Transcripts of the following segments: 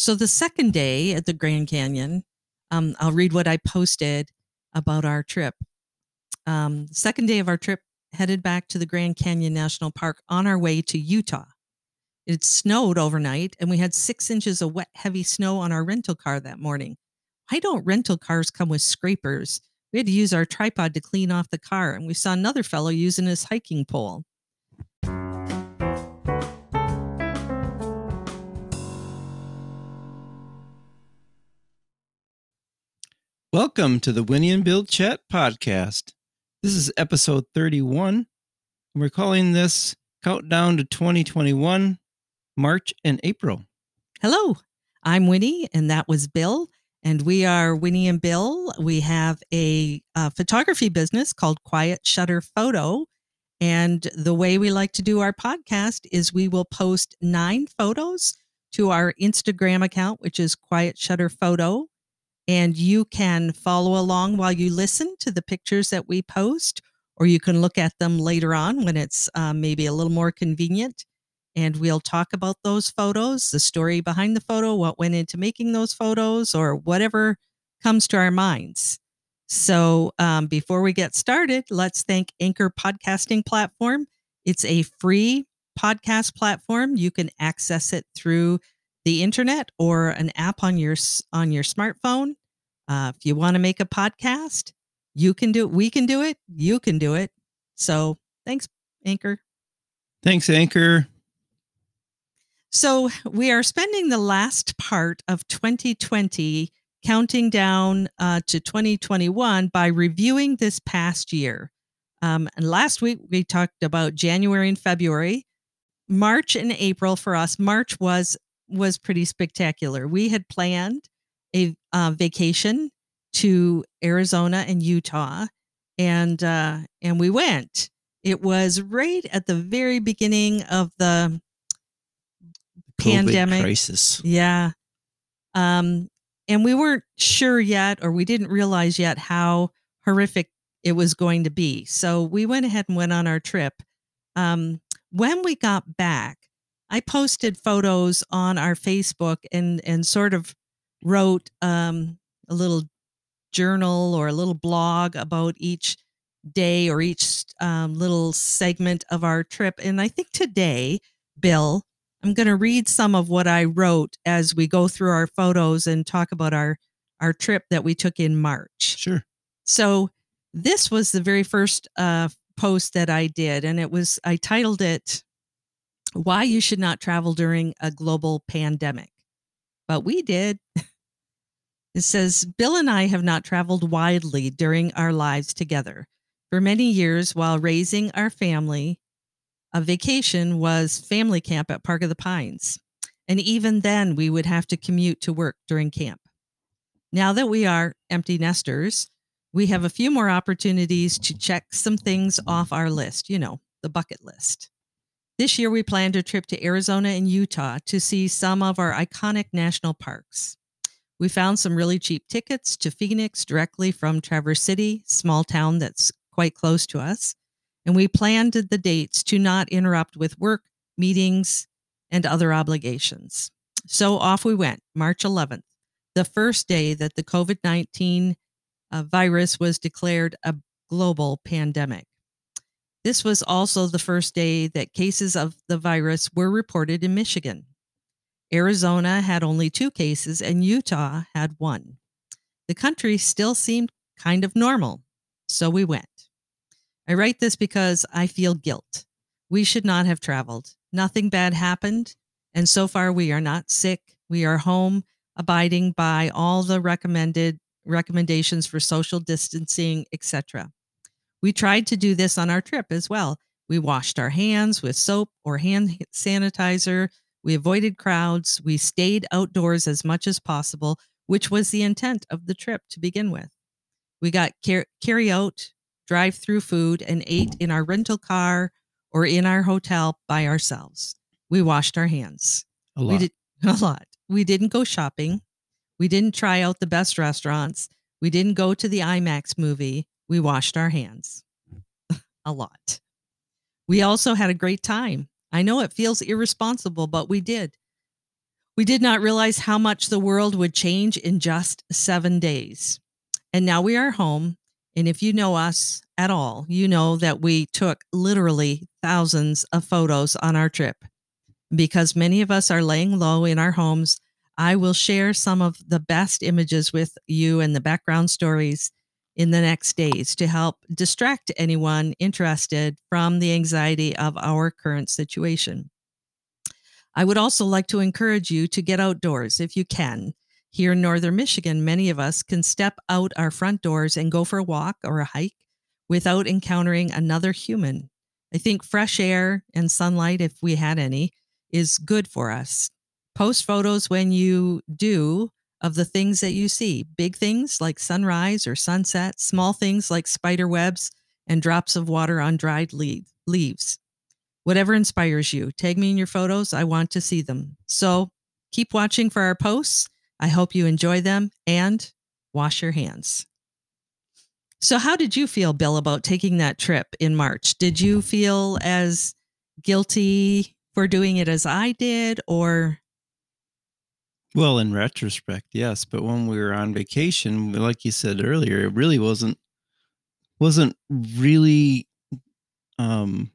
So the second day at the Grand Canyon, um, I'll read what I posted about our trip. Um, second day of our trip, headed back to the Grand Canyon National Park on our way to Utah. It snowed overnight, and we had six inches of wet, heavy snow on our rental car that morning. Why don't rental cars come with scrapers? We had to use our tripod to clean off the car, and we saw another fellow using his hiking pole. Welcome to the Winnie and Bill Chat podcast. This is episode 31. And we're calling this Countdown to 2021, March and April. Hello, I'm Winnie, and that was Bill. And we are Winnie and Bill. We have a, a photography business called Quiet Shutter Photo. And the way we like to do our podcast is we will post nine photos to our Instagram account, which is Quiet Shutter Photo and you can follow along while you listen to the pictures that we post, or you can look at them later on when it's um, maybe a little more convenient. And we'll talk about those photos, the story behind the photo, what went into making those photos, or whatever comes to our minds. So um, before we get started, let's thank Anchor Podcasting Platform. It's a free podcast platform. You can access it through the internet or an app on your on your smartphone. Uh, if you want to make a podcast, you can do it. We can do it. You can do it. So thanks, Anchor. Thanks, Anchor. So we are spending the last part of 2020 counting down uh, to 2021 by reviewing this past year. Um, and last week we talked about January and February. March and April for us. March was was pretty spectacular. We had planned a uh, vacation to Arizona and Utah, and uh, and we went. It was right at the very beginning of the COVID pandemic crisis. Yeah, um, and we weren't sure yet, or we didn't realize yet how horrific it was going to be. So we went ahead and went on our trip. Um, when we got back, I posted photos on our Facebook and and sort of wrote um, a little journal or a little blog about each day or each um, little segment of our trip. And I think today, Bill, I'm going to read some of what I wrote as we go through our photos and talk about our our trip that we took in March. Sure. So this was the very first uh, post that I did, and it was I titled it "Why You Should Not Travel During a Global Pandemic." But we did. It says, Bill and I have not traveled widely during our lives together. For many years, while raising our family, a vacation was family camp at Park of the Pines. And even then, we would have to commute to work during camp. Now that we are empty nesters, we have a few more opportunities to check some things off our list, you know, the bucket list. This year, we planned a trip to Arizona and Utah to see some of our iconic national parks. We found some really cheap tickets to Phoenix directly from Traverse City, small town that's quite close to us. And we planned the dates to not interrupt with work, meetings, and other obligations. So off we went, March 11th, the first day that the COVID 19 uh, virus was declared a global pandemic. This was also the first day that cases of the virus were reported in Michigan. Arizona had only two cases and Utah had one. The country still seemed kind of normal, so we went. I write this because I feel guilt. We should not have traveled. Nothing bad happened, and so far we are not sick. We are home, abiding by all the recommended recommendations for social distancing, etc. We tried to do this on our trip as well. We washed our hands with soap or hand sanitizer we avoided crowds. We stayed outdoors as much as possible, which was the intent of the trip to begin with. We got car- carry out, drive through food, and ate in our rental car or in our hotel by ourselves. We washed our hands. A lot. We did a lot. We didn't go shopping. We didn't try out the best restaurants. We didn't go to the IMAX movie. We washed our hands a lot. We also had a great time. I know it feels irresponsible, but we did. We did not realize how much the world would change in just seven days. And now we are home. And if you know us at all, you know that we took literally thousands of photos on our trip. Because many of us are laying low in our homes, I will share some of the best images with you and the background stories in the next days to help distract anyone interested from the anxiety of our current situation. I would also like to encourage you to get outdoors if you can. Here in northern Michigan, many of us can step out our front doors and go for a walk or a hike without encountering another human. I think fresh air and sunlight, if we had any, is good for us. Post photos when you do of the things that you see big things like sunrise or sunset, small things like spider webs and drops of water on dried leaves. Whatever inspires you, tag me in your photos. I want to see them. So keep watching for our posts. I hope you enjoy them and wash your hands. So, how did you feel, Bill, about taking that trip in March? Did you feel as guilty for doing it as I did, or well, in retrospect, yes, but when we were on vacation, like you said earlier, it really wasn't wasn't really um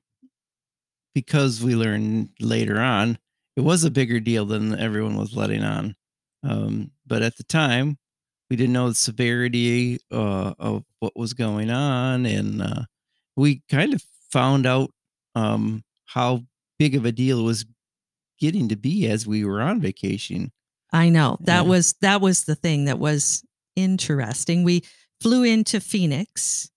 because we learned later on, it was a bigger deal than everyone was letting on. Um, but at the time, we didn't know the severity uh, of what was going on, and uh, we kind of found out um, how big of a deal it was getting to be as we were on vacation. I know that yeah. was that was the thing that was interesting. We flew into Phoenix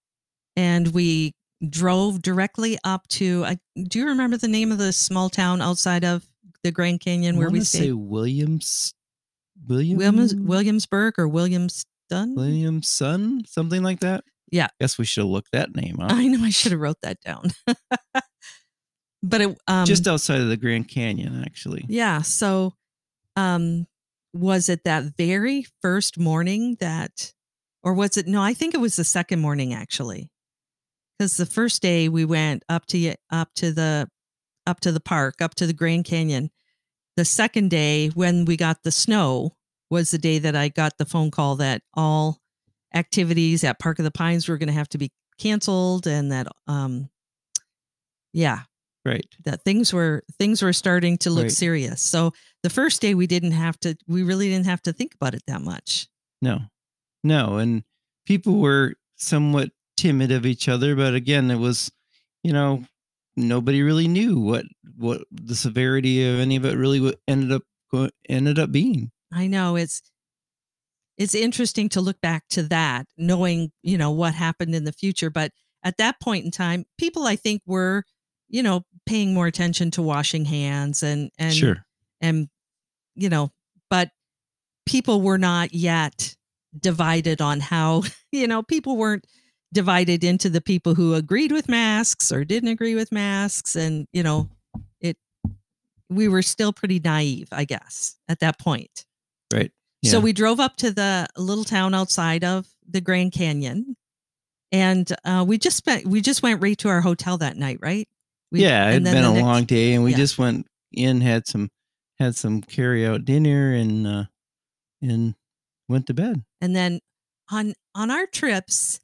and we drove directly up to. I do you remember the name of the small town outside of the Grand Canyon where we stayed? Say Williams, Williams, Williams, Williamsburg or Williamston, Williamson, something like that. Yeah, guess we should have looked that name up. I know I should have wrote that down. but it um, just outside of the Grand Canyon, actually. Yeah. So, um, was it that very first morning that, or was it? No, I think it was the second morning actually, because the first day we went up to up to the up to the park, up to the Grand Canyon. The second day, when we got the snow, was the day that I got the phone call that all activities at Park of the Pines were going to have to be canceled, and that um, yeah, right. that things were things were starting to look right. serious. So the first day we didn't have to we really didn't have to think about it that much. No. No and people were somewhat timid of each other but again it was you know nobody really knew what what the severity of any of it really ended up ended up being. I know it's it's interesting to look back to that knowing you know what happened in the future but at that point in time people i think were you know, paying more attention to washing hands and and sure. and you know, but people were not yet divided on how, you know, people weren't divided into the people who agreed with masks or didn't agree with masks and, you know, it we were still pretty naive, I guess, at that point. Right. Yeah. So we drove up to the little town outside of the Grand Canyon and uh, we just spent we just went right to our hotel that night, right? We, yeah, it'd been a next, long day, and we yeah. just went in, had some had some carry out dinner, and uh, and went to bed. And then on on our trips,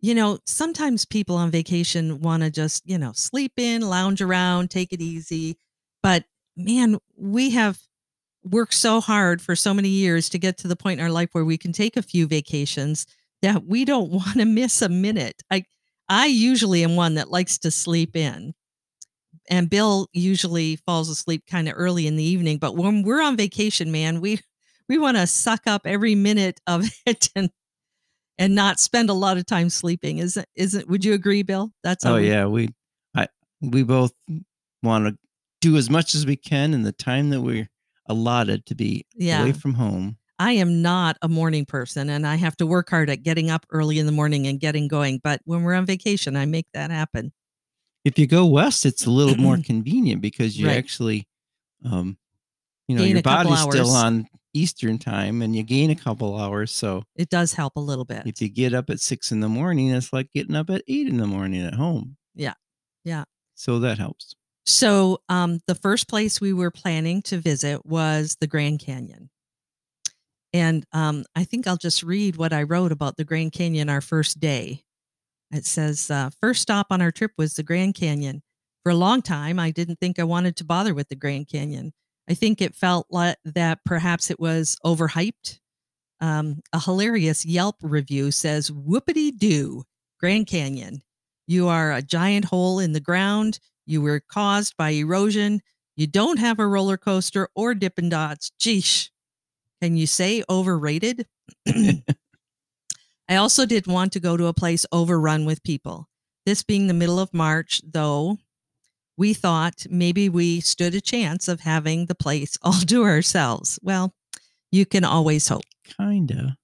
you know, sometimes people on vacation want to just you know sleep in, lounge around, take it easy, but man, we have worked so hard for so many years to get to the point in our life where we can take a few vacations that we don't want to miss a minute. I I usually am one that likes to sleep in and Bill usually falls asleep kind of early in the evening. But when we're on vacation, man, we we want to suck up every minute of it and and not spend a lot of time sleeping. Is it? Is it? Would you agree, Bill? That's oh we, yeah. We I we both want to do as much as we can in the time that we're allotted to be yeah. away from home. I am not a morning person and I have to work hard at getting up early in the morning and getting going. But when we're on vacation, I make that happen if you go west, it's a little more convenient because you right. actually, um, you know, gain your body's still on Eastern time and you gain a couple hours. So it does help a little bit. If you get up at six in the morning, it's like getting up at eight in the morning at home. Yeah. Yeah. So that helps. So, um, the first place we were planning to visit was the Grand Canyon. And um, I think I'll just read what I wrote about the Grand Canyon our first day. It says, uh, First stop on our trip was the Grand Canyon. For a long time, I didn't think I wanted to bother with the Grand Canyon. I think it felt like that perhaps it was overhyped. Um, a hilarious Yelp review says, Whoopity doo, Grand Canyon. You are a giant hole in the ground. You were caused by erosion. You don't have a roller coaster or Dippin' Dots. Geesh. Can you say overrated? I also didn't want to go to a place overrun with people. This being the middle of March, though, we thought maybe we stood a chance of having the place all to ourselves. Well, you can always hope. Kinda.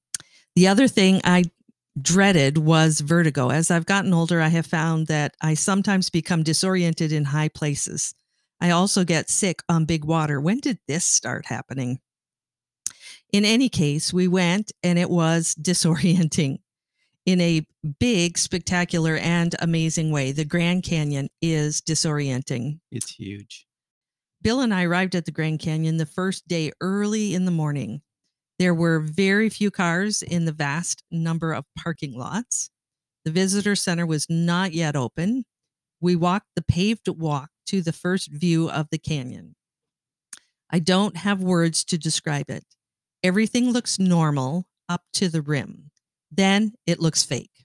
The other thing I dreaded was vertigo. As I've gotten older, I have found that I sometimes become disoriented in high places. I also get sick on big water. When did this start happening? In any case, we went and it was disorienting in a big, spectacular, and amazing way. The Grand Canyon is disorienting. It's huge. Bill and I arrived at the Grand Canyon the first day early in the morning. There were very few cars in the vast number of parking lots. The visitor center was not yet open. We walked the paved walk to the first view of the canyon. I don't have words to describe it. Everything looks normal up to the rim. Then it looks fake.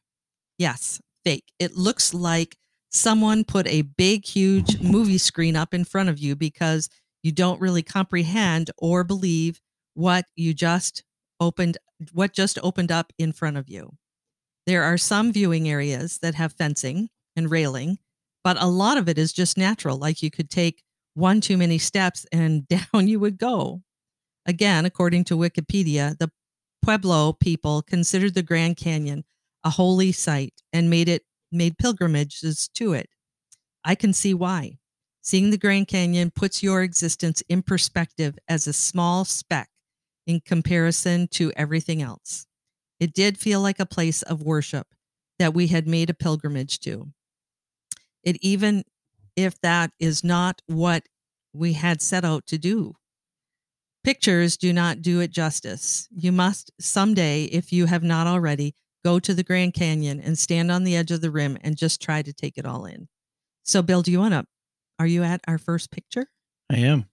Yes, fake. It looks like someone put a big, huge movie screen up in front of you because you don't really comprehend or believe what you just opened, what just opened up in front of you. There are some viewing areas that have fencing and railing, but a lot of it is just natural. Like you could take one too many steps and down you would go. Again, according to Wikipedia, the Pueblo people considered the Grand Canyon a holy site and made it made pilgrimages to it. I can see why. Seeing the Grand Canyon puts your existence in perspective as a small speck in comparison to everything else. It did feel like a place of worship that we had made a pilgrimage to. It even if that is not what we had set out to do Pictures do not do it justice. You must someday, if you have not already, go to the Grand Canyon and stand on the edge of the rim and just try to take it all in. So, Bill, do you want to? Are you at our first picture? I am.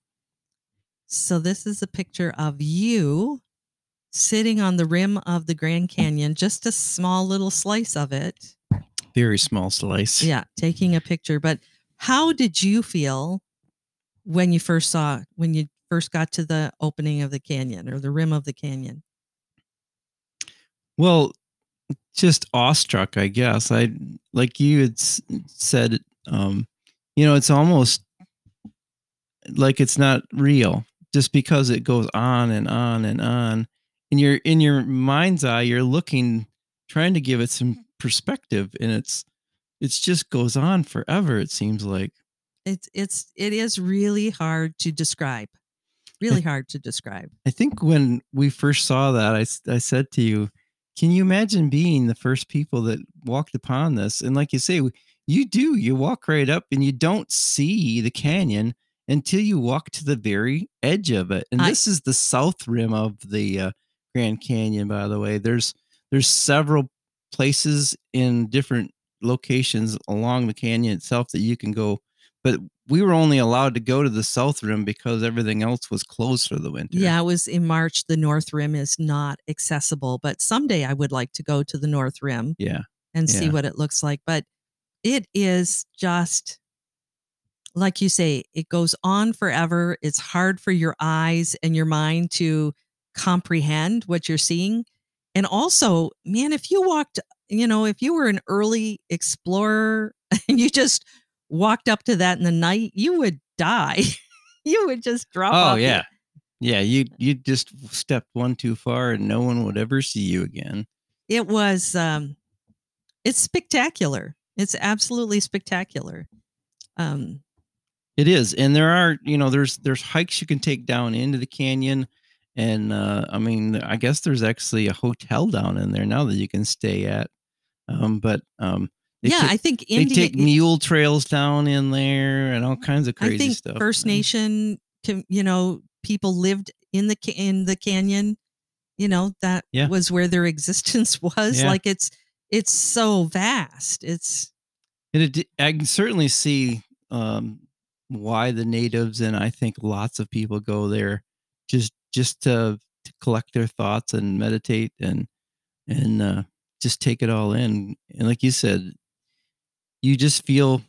So, this is a picture of you sitting on the rim of the Grand Canyon, just a small little slice of it. Very small slice. Yeah, taking a picture. But how did you feel when you first saw when you first got to the opening of the canyon or the rim of the canyon? Well, just awestruck, I guess. I like you had said, um, you know, it's almost like it's not real just because it goes on and on and on. And you're in your mind's eye, you're looking, trying to give it some perspective, and it's it's just goes on forever. It seems like it's it's it is really hard to describe really hard to describe. I think when we first saw that, I, I said to you, can you imagine being the first people that walked upon this? And like you say, you do, you walk right up and you don't see the canyon until you walk to the very edge of it. And I, this is the south rim of the uh, Grand Canyon, by the way. There's there's several places in different locations along the canyon itself that you can go but we were only allowed to go to the south rim because everything else was closed for the winter. Yeah, it was in March. The north rim is not accessible, but someday I would like to go to the north rim. Yeah. And yeah. see what it looks like. But it is just like you say, it goes on forever. It's hard for your eyes and your mind to comprehend what you're seeing. And also, man, if you walked, you know, if you were an early explorer and you just walked up to that in the night, you would die. you would just drop. Oh yeah, yeah. You you just stepped one too far, and no one would ever see you again. It was. um It's spectacular. It's absolutely spectacular. Um, it is, and there are you know there's there's hikes you can take down into the canyon. And uh, I mean, I guess there's actually a hotel down in there now that you can stay at. Um, but um, They yeah, take- I think they take mule trails down in there and all kinds of crazy I think stuff. First. Nation, you know, people lived in the in the canyon. You know that Yeah. was where their existence was. Yeah. Like it's it's so vast. It's And it, I can certainly see um, why the natives and I think lots of people go there just just to, to collect their thoughts and meditate and and uh, just take it all in. And like you said, you just feel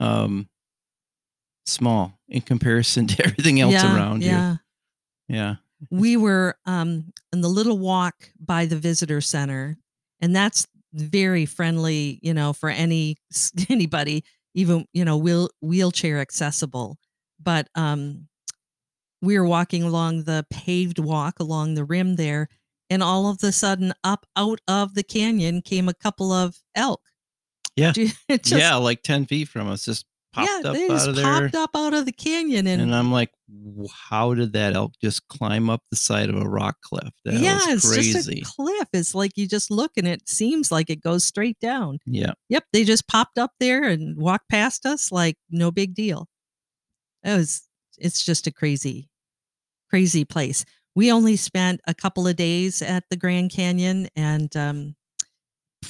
um, small in comparison to everything else yeah, around you. yeah. Yeah, we were um in the little walk by the visitor center and that's very friendly you know for any anybody even you know wheel, wheelchair accessible but um we were walking along the paved walk along the rim there and all of a sudden up out of the canyon came a couple of elk Yeah. Just- yeah, like ten feet from us, just popped yeah up they out just of there. popped up out of the canyon and, and I'm like, how did that elk just climb up the side of a rock cliff? That yeah it's just crazy. a cliff it's like you just look and it seems like it goes straight down yeah, Yep, they just popped up there and walked past us like no big deal. It was it's just a crazy crazy place. We only spent a couple of days at the Grand Canyon and um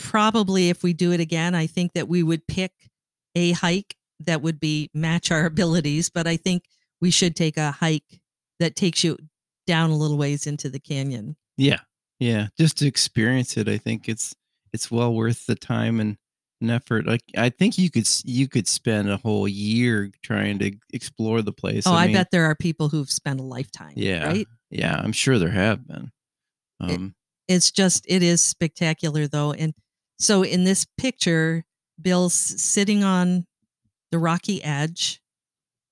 probably if we do it again, I think that we would pick a hike that would be match our abilities, but I think we should take a hike that takes you down a little ways into the canyon. yeah, yeah. Just to experience it, I think it's it's well worth the time and, and effort. Like I think you could you could spend a whole year trying to explore the place. Oh, I, mean, bet there are people who've spent a lifetime. Yeah. Right? Yeah, I'm sure there have been. It- Um, it's just it is spectacular though and so in this picture bill's sitting on the rocky edge.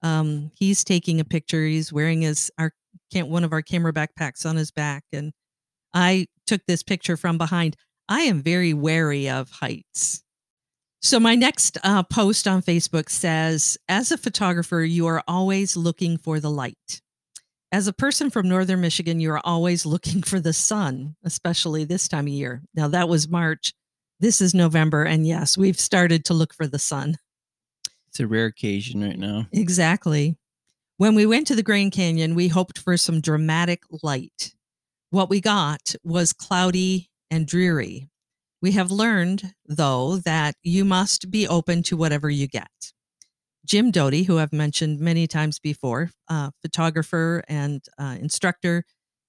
Um he's taking a picture. He's wearing his our one of our camera backpacks on his back. And i took this picture from behind. I am very wary of heights. So my next uh, post on facebook says as a photographer you are always looking for the light. As a person from northern Michigan, you're always looking for the sun, especially this time of year. Now, that was March. This is November. And yes, we've started to look for the sun. it's a rare occasion right now. Exactly. When we went to the Grand Canyon, we hoped for some dramatic light. What we got was cloudy and dreary. We have learned, though, that you must be open to whatever you get. Jim Doty, who I've mentioned many times before, uh, photographer and uh, instructor,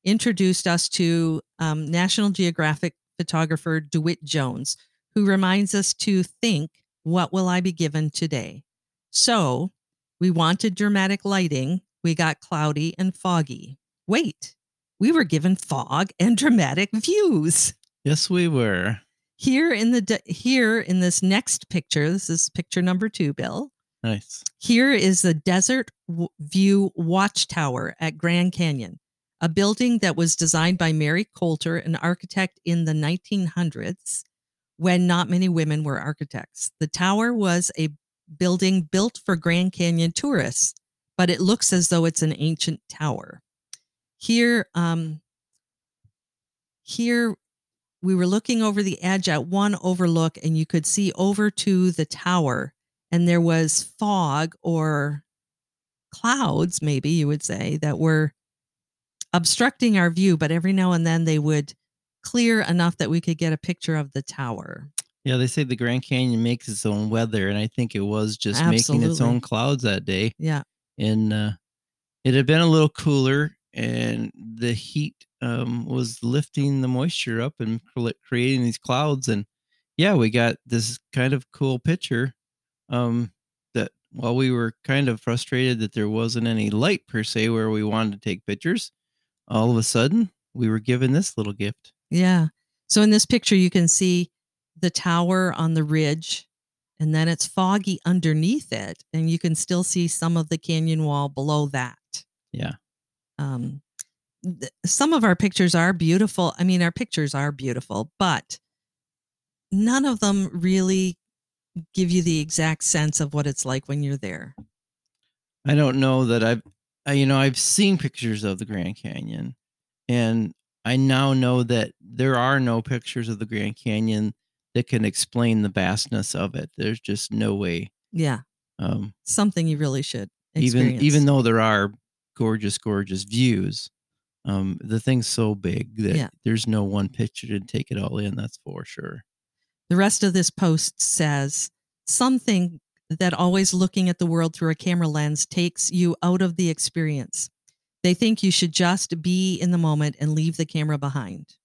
introduced us to um, National Geographic photographer DeWitt Jones, who reminds us to think, what will I be given today? So we wanted dramatic lighting. We got cloudy and foggy. Wait, we were given fog and dramatic views. Yes, we were. Here in the here in this next picture, this is picture number 2, Bill. Nice. Here is the Desert View Watchtower at Grand Canyon, a building that was designed by Mary Colter, an architect in the 1900s when not many women were architects. The tower was a building built for Grand Canyon tourists, but it looks as though it's an ancient tower. Here, um, here we were looking over the edge at one overlook, and you could see over to the tower and there was fog or clouds, maybe you would say, that were obstructing our view, but every now and then they would clear enough that we could get a picture of the tower. Yeah, they say the Grand Canyon makes its own weather, and I think it was just making its own clouds that day. Yeah. and uh, it had been a little cooler, and the heat um, was lifting the moisture up and creating these clouds. And yeah, we got this kind of cool picture. Um, that while we were kind of frustrated that there wasn't any light per se where we wanted to take pictures, all of a sudden we were given this little gift. Yeah. So in this picture, you can see the tower on the ridge, and then it's foggy underneath it, and you can still see some of the canyon wall below that. Yeah. Um, th- some of our pictures are beautiful. I mean, our pictures are beautiful, but none of them really give you the exact sense of what it's like when you're there. I don't know that I've, you know, I've seen pictures of the Grand Canyon, and I now know that there are no pictures of the Grand Canyon that can explain the vastness of it. There's just no way. Yeah. Um, Something you really should even even though there are gorgeous, gorgeous views, um, the thing's so big that Yeah. there's no one picture to take it all in. That's for sure. The rest of this post says something that always looking at the world through a camera lens takes you out of the experience. They think you should just be in the moment and leave the camera behind.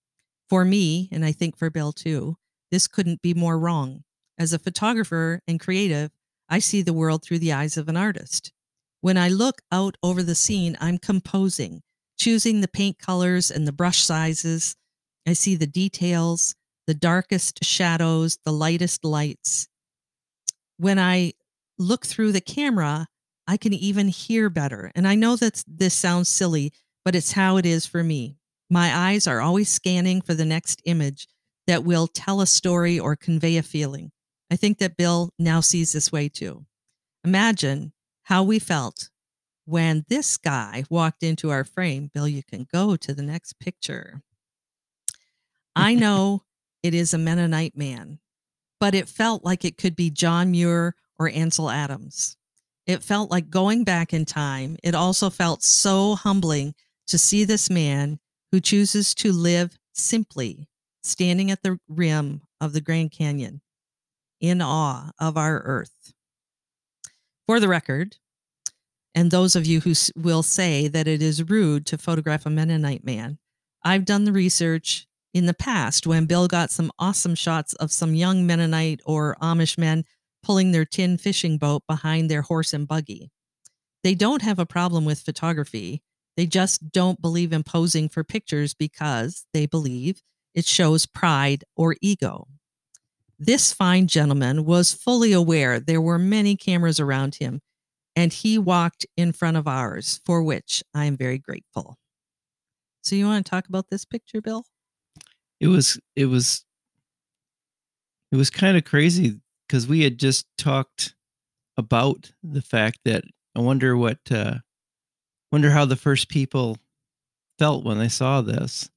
For me, and I think for Bill too, this couldn't be more wrong. As a photographer and creative, I see the world through the eyes of an artist. When I look out over the scene, I'm composing, choosing the paint colors and the brush sizes. I see the details, the darkest shadows, the lightest lights. When I look through the camera, I can even hear better. And I know that this sounds silly, but it's how it is for me. My eyes are always scanning for the next image that will tell a story or convey a feeling. I think that Bill now sees this way too. Imagine how we felt when this guy walked into our frame. Bill, you can go to the next picture. I know it is a Mennonite man, but it felt like it could be John Muir or Ansel Adams. It felt like going back in time. It also felt so humbling to see this man who chooses to live simply, standing at the rim of the Grand Canyon, in awe of our earth. For the record, and those of you who will say that it is rude to photograph a Mennonite man, I've done the research in the past when Bill got some awesome shots of some young Mennonite or Amish men pulling their tin fishing boat behind their horse and buggy. They don't have a problem with photography. They just don't believe in posing for pictures because they believe it shows pride or ego. This fine gentleman was fully aware there were many cameras around him, and he walked in front of ours, for which I am very grateful. So, you want to talk about this picture, Bill? It was it was it was kind of crazy because we had just talked about the fact that I wonder what uh wonder how the first people felt when they saw this.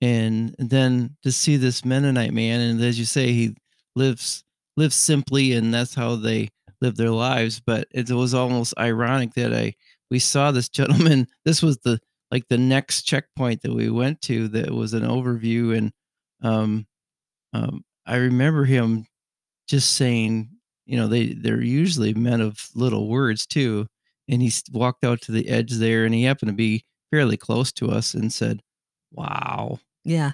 And then to see this Mennonite man, and as you say, he lives lives simply, and that's how they live their lives. But it was almost ironic that I we saw this gentleman. This was the like the next checkpoint that we went to. That was an overview, and um, um, I remember him just saying, you know, they they're usually men of little words too. And he walked out to the edge there, and he happened to be fairly close to us, and said, "Wow." Yeah.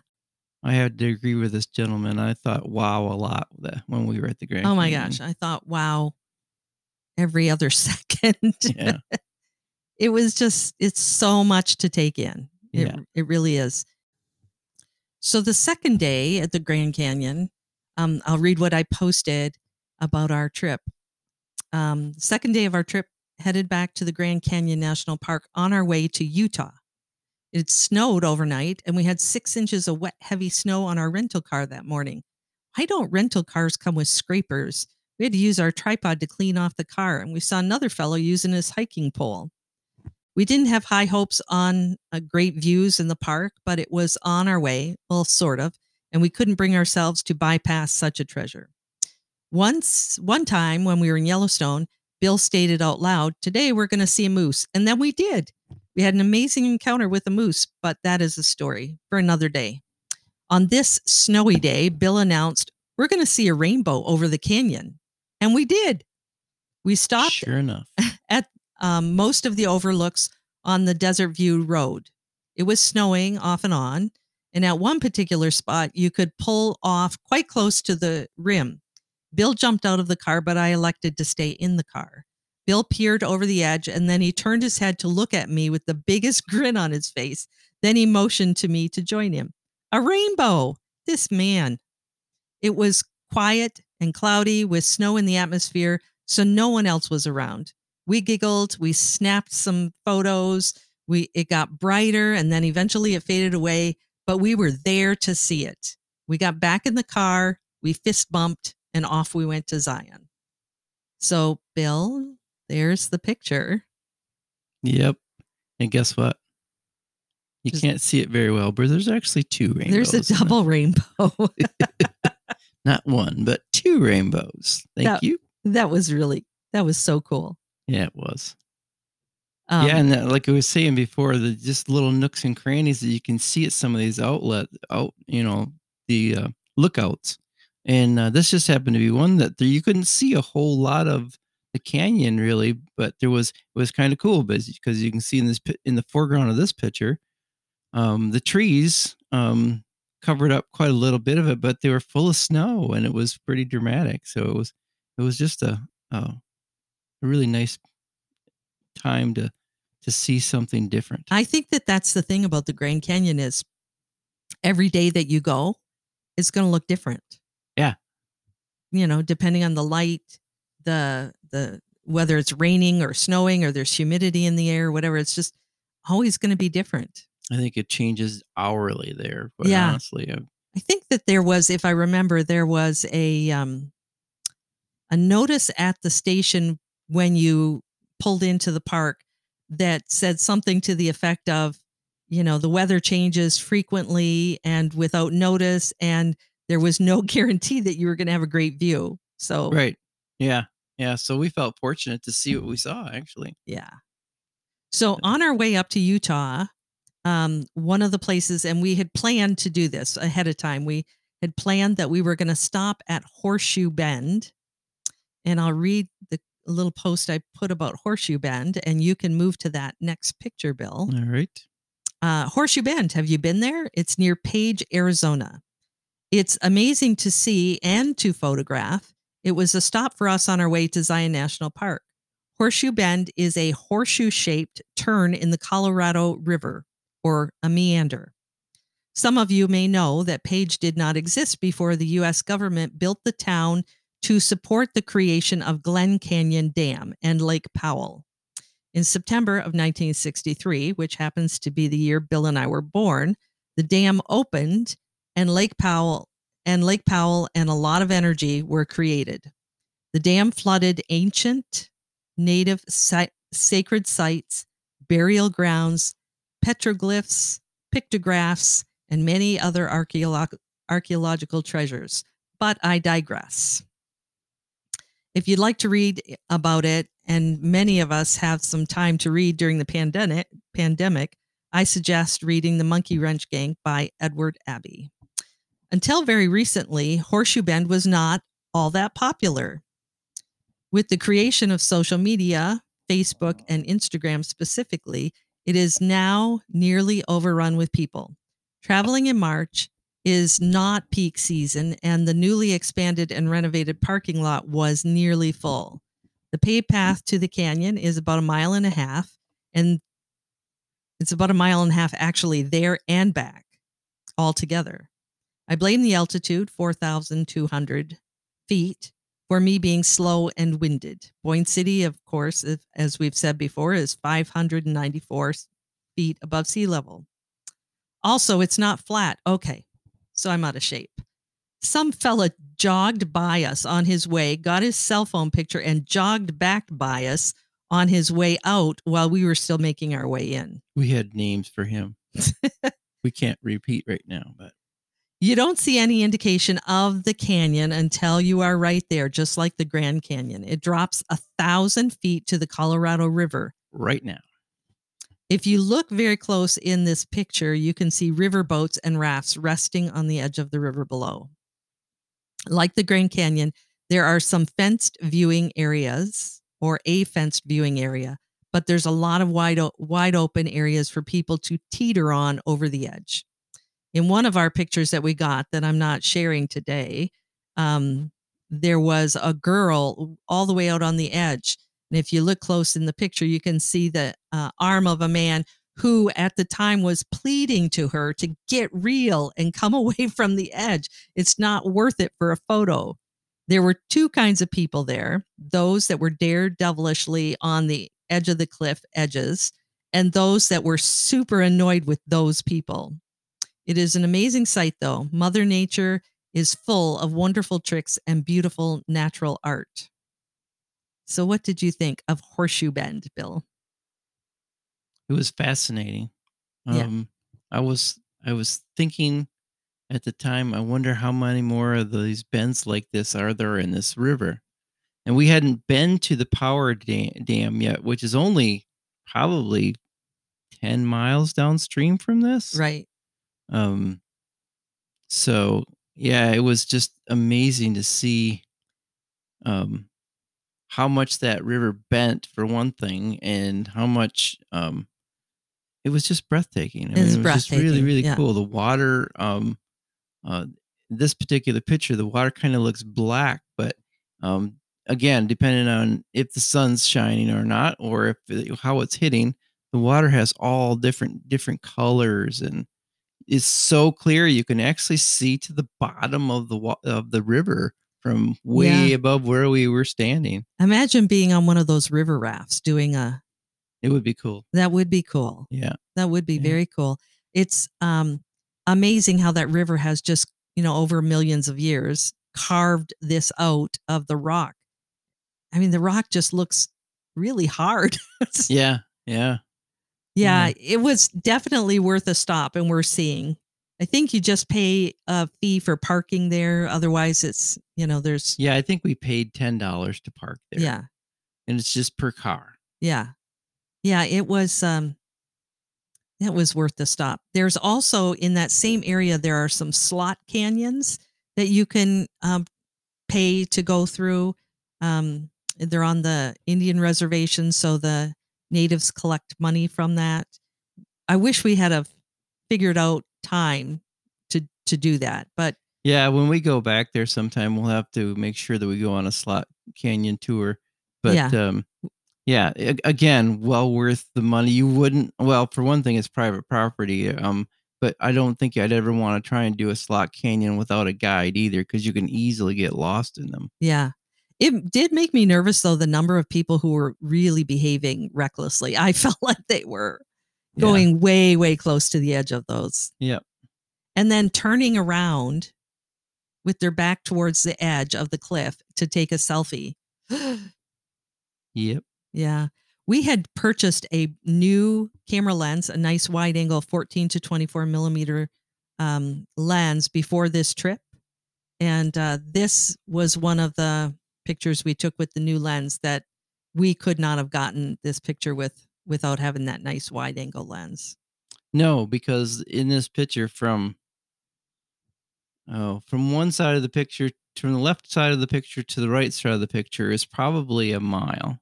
I had to agree with this gentleman. I thought "wow" a lot that when we were at the Grand. Oh my Canyon. gosh. I thought, wow, every other second. Yeah, it was just, it's so much to take in. It, Yeah. it really is. So the second day at the Grand Canyon, um, I'll read what I posted about our trip. Um, second day of our trip, headed back to the Grand Canyon National Park on our way to Utah. It snowed overnight, and we had six inches of wet, heavy snow on our rental car that morning. Why don't rental cars come with scrapers? We had to use our tripod to clean off the car, and we saw another fellow using his hiking pole. We didn't have high hopes on uh, great views in the park, but it was on our way, well, sort of, and we couldn't bring ourselves to bypass such a treasure. Once, one time when we were in Yellowstone, Bill stated out loud, Today we're going to see a moose. And then we did. We had an amazing encounter with a moose, but that is a story for another day. On this snowy day, Bill announced, We're going to see a rainbow over the canyon. And we did. We stopped sure enough. um, most of the overlooks on the Desert View Road. It was snowing off and on. And at one particular spot, you could pull off quite close to the rim. Bill jumped out of the car, but I elected to stay in the car. Bill peered over the edge and then he turned his head to look at me with the biggest grin on his face. Then he motioned to me to join him. A rainbow! This man. It was quiet and cloudy with snow in the atmosphere, so no one else was around. We giggled, we snapped some photos, we it got brighter and then eventually it faded away, but we were there to see it. We got back in the car, we fist bumped, and off we went to Zion. So, Bill, there's the picture. Yep. And guess what? You Just- can't see it very well, but there's actually two rainbows. There's a double rainbow. Not one, but two rainbows. Thank That- you. That was really that was so cool. Yeah, it was. Um, yeah, and that, like I was saying before, the just little nooks and crannies that you can see at some of these outlet out, you know, the uh, lookouts. And uh, this just happened to be one that there, you couldn't see a whole lot of the canyon really, but there was it was kind of cool because you can see in this in the foreground of this picture, um, the trees um, covered up quite a little bit of it, but they were full of snow and it was pretty dramatic. So it was it was just a a, a really nice time to to see something different. I think that that's the thing about the Grand Canyon is every day that you go, it's going to look different. Yeah. You know, depending on the light, the the whether it's raining or snowing or there's humidity in the air, whatever, it's just always going to be different. I think it changes hourly there. Yeah. honestly, I- I think that there was, if I remember, there was a um, a notice at the station when you pulled into the park that said something to the effect of, you know, the weather changes frequently and without notice, and there was no guarantee that you were going to have a great view. So, right. Yeah, yeah. So we felt fortunate to see what we saw. Actually, yeah. So on our way up to Utah, um, one of the places, and we had planned to do this ahead of time. We had planned that we were going to stop at Horseshoe Bend, and I'll read the little post I put about Horseshoe Bend, and you can move to that next picture, Bill. all right. Uh, Horseshoe Bend, have you been there? It's near Page, Arizona. It's amazing to see and to photograph. It was a stop for us on our way to Zion National Park. Horseshoe Bend is a horseshoe shaped turn in the Colorado River or a meander. Some of you may know that Page did not exist before the U.S. government built the town to support the creation of Glen Canyon Dam and Lake Powell. In September of 1963, which happens to be the year Bill and I were born, the dam opened and Lake Powell and Lake Powell and a lot of energy were created. The dam flooded ancient native si- sacred sites, burial grounds, petroglyphs, pictographs, and many other archeolo- archaeological treasures. But I digress. If you'd like to read about it, and many of us have some time to read during the pandemic, pandemic, I suggest reading The Monkey Wrench Gang by Edward Abbey. Until very recently, Horseshoe Bend was not all that popular. With the creation of social media, Facebook and Instagram specifically, it is now nearly overrun with people. Traveling in March is not peak season, and the newly expanded and renovated parking lot was nearly full. The paved path to the canyon is about a mile and a half, and it's about a mile and a half actually there and back altogether. I blame the altitude, 4,200 feet, for me being slow and winded. Boyne City, of course, as we've said before, is 594 feet above sea level. Also, it's not flat. Okay, so I'm out of shape. Some fella jogged by us on his way, got his cell phone picture, and jogged back by us on his way out while we were still making our way in. We had names for him. we can't repeat right now, but You don't see any indication of the canyon until you are right there, just like the Grand Canyon. It drops a thousand feet to the Colorado River. right now, If you look very close in this picture, you can see river boats and rafts resting on the edge of the river below. Like the Grand Canyon, there are some fenced viewing areas or a fenced viewing area, but there's a lot of wide, wide open areas for people to teeter on over the edge. In one of our pictures that we got that I'm not sharing today, um, there was a girl all the way out on the edge. And if you look close in the picture, you can see the uh, arm of a man who at the time was pleading to her to get real and come away from the edge. It's not worth it for a photo. There were two kinds of people there those that were daredevilishly on the edge of the cliff edges, and those that were super annoyed with those people. It is an amazing sight, though. Mother Nature is full of wonderful tricks and beautiful natural art. So, what did you think of Horseshoe Bend, Bill? it was fascinating. Yeah. Um, I was I was thinking at the time. I wonder how many more of these bends like this are there in this river. And we hadn't been to the power dam, dam yet, which is only probably 10 miles downstream from this. Right. Um, so yeah, it was just amazing to see um, how much that river bent for one thing, and how much um, it was just breathtaking. I It was mean, it was just really, really yeah. cool. The water, um, uh, this particular picture, the water kind of looks black, but um, again, depending on if the sun's shining or not, or if it, how it's hitting, the water has all different different colors and is so clear you can actually see to the bottom of the wa- of the river from way Yeah. above where we were standing. Imagine being on one of those river rafts doing a It would be cool. that would be cool. Yeah. That would be Yeah. very cool. It's um amazing how that river has just, you know, over millions of years carved this out of the rock. I mean, the rock just looks really hard. Yeah. Yeah. yeah, it was definitely worth a stop and we're seeing. I think you just pay a fee for parking there. Otherwise, it's, you know, there's, Yeah. I think we paid ten dollars to park there. yeah, And it's just per car. yeah. Yeah, it was, um, it was worth the stop. There's also in that same area, there are some slot canyons that you can um, pay to go through. Um, they're on the Indian reservation, so the natives collect money from that. I wish we had a figured out time to to do that, but Yeah, when we go back there sometime, we'll have to make sure that we go on a slot canyon tour. But Yeah. um, yeah, again, well worth the money. You wouldn't. Well, for one thing, it's private property. Um, but I don't think I'd ever want to try and do a slot canyon without a guide either, because you can easily get lost in them. Yeah. It did make me nervous though, the number of people who were really behaving recklessly. I felt like they were Yeah. going way, way close to the edge of those. Yep. And then turning around with their back towards the edge of the cliff to take a selfie. Yep. yeah. We had purchased a new camera lens, a nice wide angle 14 to 24 millimeter um, lens before this trip. And uh, this was one of the pictures we took with the new lens that we could not have gotten this picture with without having that nice wide angle lens. No, because in this picture from oh, from one side of the picture from the left side of the picture to the right side of the picture is probably a mile.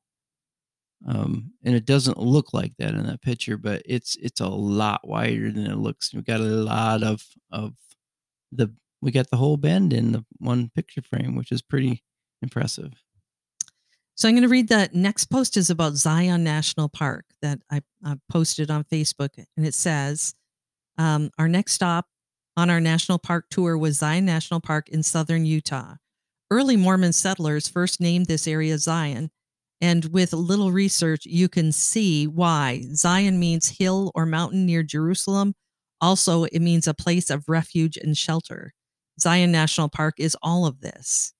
Um, and it doesn't look like that in that picture, but it's it's a lot wider than it looks. We've got a lot of of the we got the whole bend in the one picture frame, which is pretty impressive. So I'm going to read the next post is about Zion National Park that I, I posted on Facebook, and it says, um, "Our next stop on our national park tour was Zion National Park in southern Utah. Early Mormon settlers first named this area Zion, and with little research, you can see why. Zion means hill or mountain near Jerusalem. Also, it means a place of refuge and shelter. Zion National Park is all of this."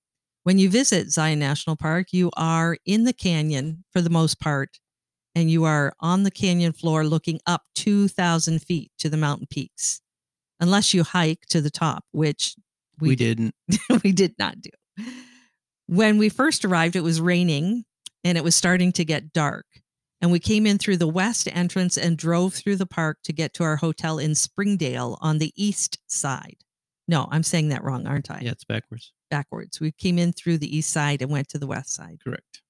When you visit Zion National Park, you are in the canyon for the most part, and you are on the canyon floor looking up 2,000 feet to the mountain peaks, unless you hike to the top, which We, we, didn't. we did not do. When we first arrived, it was raining and it was starting to get dark. And we came in through the west entrance and drove through the park to get to our hotel in Springdale on the east side. No, I'm saying that wrong, aren't I? Yeah, it's backwards. Backwards. We came in through the east side and went to the west side. Correct.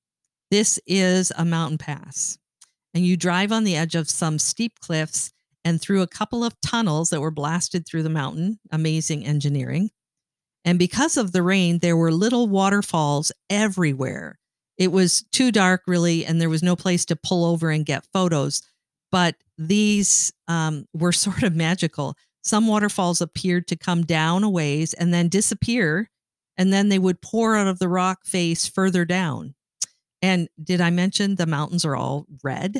This is a mountain pass, and you drive on the edge of some steep cliffs and through a couple of tunnels that were blasted through the mountain. Amazing engineering. And because of the rain, there were little waterfalls everywhere. It was too dark, really, and there was no place to pull over and get photos. But these um, were sort of magical. Some waterfalls appeared to come down a ways and then disappear and then they would pour out of the rock face further down. And did I mention the mountains are all red?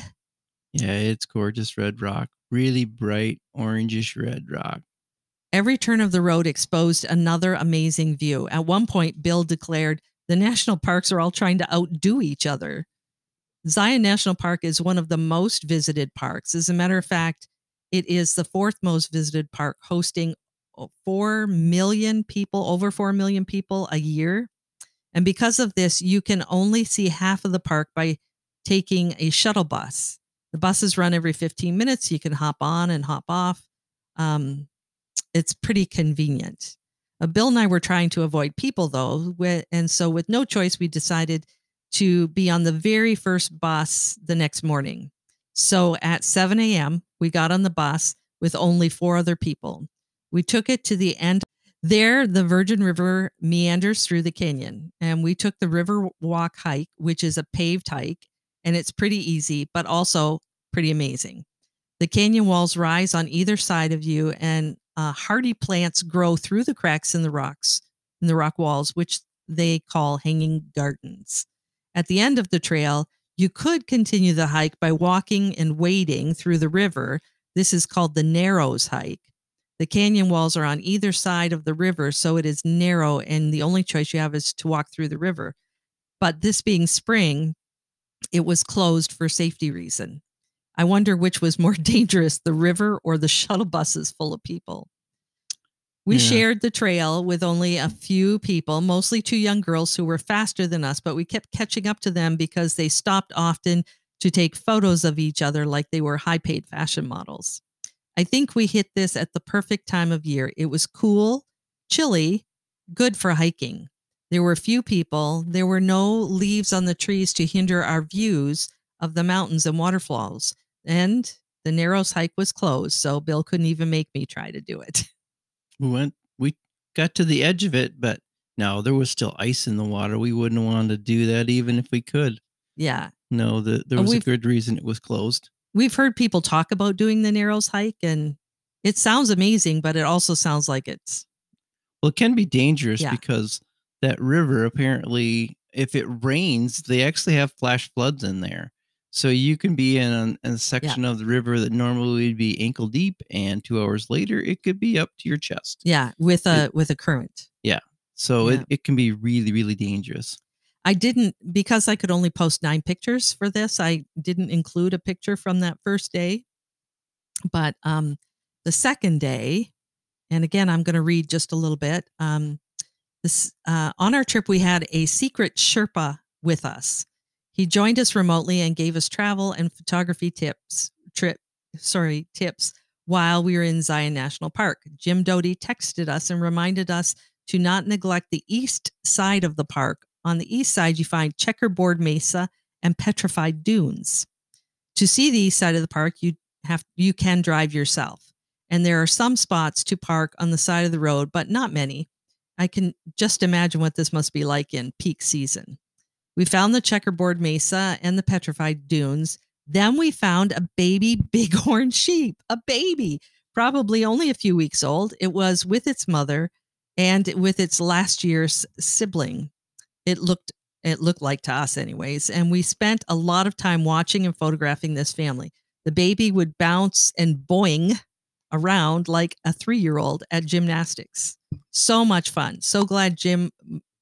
Yeah, it's gorgeous red rock. Really bright orangish red rock. Every turn of the road exposed another amazing view. At one point, Bill declared, The national parks are all trying to outdo each other. Zion National Park is one of the most visited parks. As a matter of fact, it is the fourth most visited park, hosting 4 million people, over 4 million people a year. And because of this, you can only see half of the park by taking a shuttle bus. The buses run every 15 minutes. You can hop on and hop off. Um, it's pretty convenient. Uh, Bill and I were trying to avoid people though. And so, with no choice, we decided to be on the very first bus the next morning. So, at 7 a.m., we got on the bus with only four other people. We took it to the end. There, the Virgin River meanders through the canyon, and we took the River Walk hike, which is a paved hike, and it's pretty easy, but also pretty amazing. The canyon walls rise on either side of you, and uh, hardy plants grow through the cracks in the rocks, in the rock walls, which they call hanging gardens. At the end of the trail, you could continue the hike by walking and wading through the river. This is called the Narrows hike. The canyon walls are on either side of the river, so it is narrow, and the only choice you have is to walk through the river. But this being spring, it was closed for safety reason. I wonder which was more dangerous, the river or the shuttle buses full of people. We yeah. shared the trail with only a few people, mostly two young girls who were faster than us, but we kept catching up to them because they stopped often to take photos of each other like they were high paid fashion models. I think we hit this at the perfect time of year. It was cool, chilly, good for hiking. There were few people. There were no leaves on the trees to hinder our views of the mountains and waterfalls and the Narrows hike was closed, so Bill couldn't even make me try to do it. We went, we got to the edge of it, but no, there was still ice in the water. We wouldn't want to do that even if we could. Yeah. No, the, there was a good reason it was closed. We've heard people talk about doing the Narrows hike, and it sounds amazing, but it also sounds like it's. Well, it can be dangerous yeah. because that river apparently, if it rains, they actually have flash floods in there. So you can be in a, in a section yeah. of the river that normally would be ankle deep, and two hours later it could be up to your chest. Yeah, with a it, with a current. Yeah, so yeah. It, it can be really really dangerous. I didn't because I could only post nine pictures for this. I didn't include a picture from that first day, but um, the second day, and again I'm going to read just a little bit. Um, this uh, on our trip we had a secret Sherpa with us he joined us remotely and gave us travel and photography tips, trip, sorry, tips while we were in Zion National Park. Jim Doty texted us and reminded us to not neglect the east side of the park. On the east side, you find checkerboard mesa and petrified dunes. To see the east side of the park, you have you can drive yourself. And there are some spots to park on the side of the road, but not many. I can just imagine what this must be like in peak season. We found the checkerboard mesa and the petrified dunes. Then we found a baby bighorn sheep, a baby, probably only a few weeks old. It was with its mother and with its last year's sibling. It looked it looked like to us anyways, and we spent a lot of time watching and photographing this family. The baby would bounce and boing around like a 3-year-old at gymnastics. So much fun. So glad Jim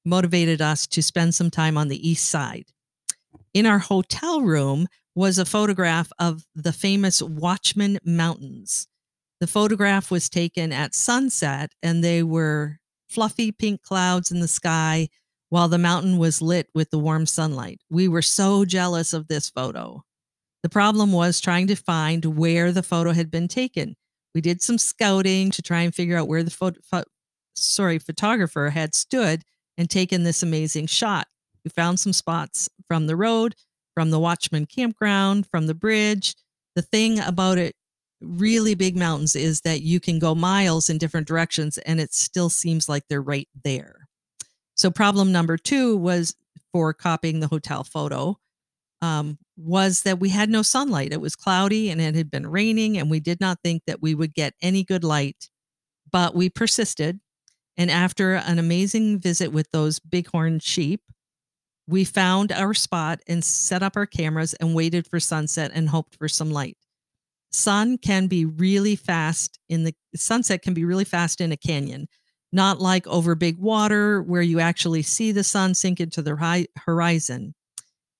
motivated us to spend some time on the east side. In our hotel room was a photograph of the famous Watchman Mountains. The photograph was taken at sunset, and they were fluffy pink clouds in the sky while the mountain was lit with the warm sunlight. We were so jealous of this photo. The problem was trying to find where the photo had been taken. We did some scouting to try and figure out where the photo, sorry, photographer had stood and taken this amazing shot. We found some spots from the road, from the Watchman campground, from the bridge. The thing about it, really big mountains, is that you can go miles in different directions and it still seems like they're right there. So, problem number two was for copying the hotel photo um, was that we had no sunlight. It was cloudy and it had been raining, and we did not think that we would get any good light. But we persisted and after an amazing visit with those bighorn sheep, we found our spot and set up our cameras and waited for sunset and hoped for some light. Sun can be really fast in the sunset can be really fast in a canyon, not like over big water where you actually see the sun sink into the horizon.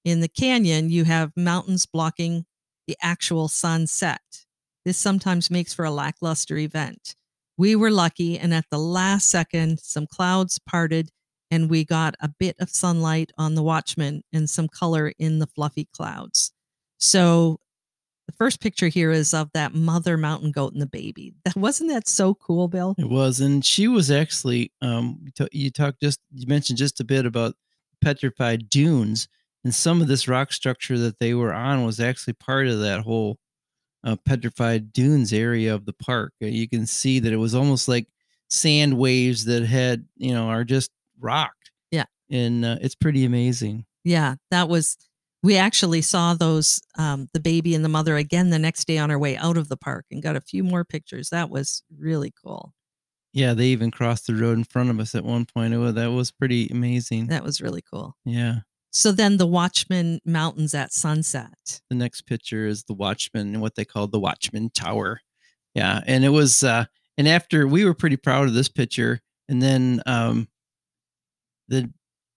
In the canyon, you have mountains blocking the actual sunset. This sometimes makes for a lackluster event. We were lucky, and at the last second, some clouds parted, and we got a bit of sunlight on the Watchman and some color in the fluffy clouds. So the first picture here is of that mother mountain goat and the baby. That wasn't that so cool, Bill? It was, and she was actually. Um, you talked just you mentioned just a bit about petrified dunes, and some of this rock structure that they were on was actually part of that whole uh, petrified dunes area of the park. Uh, You can see that it was almost like sand waves that had you know are just rocked. Yeah. and uh, it's pretty amazing. Yeah, that was. We actually saw those, um, the baby and the mother again the next day on our way out of the park and got a few more pictures. That was really cool. Yeah, they even crossed the road in front of us at one point. It was, that was pretty amazing. That was really cool. yeah. So then the Watchman Mountains at sunset. the next picture is the watchman and what they called the watchman tower yeah and it was uh and after we were pretty proud of this picture and then um the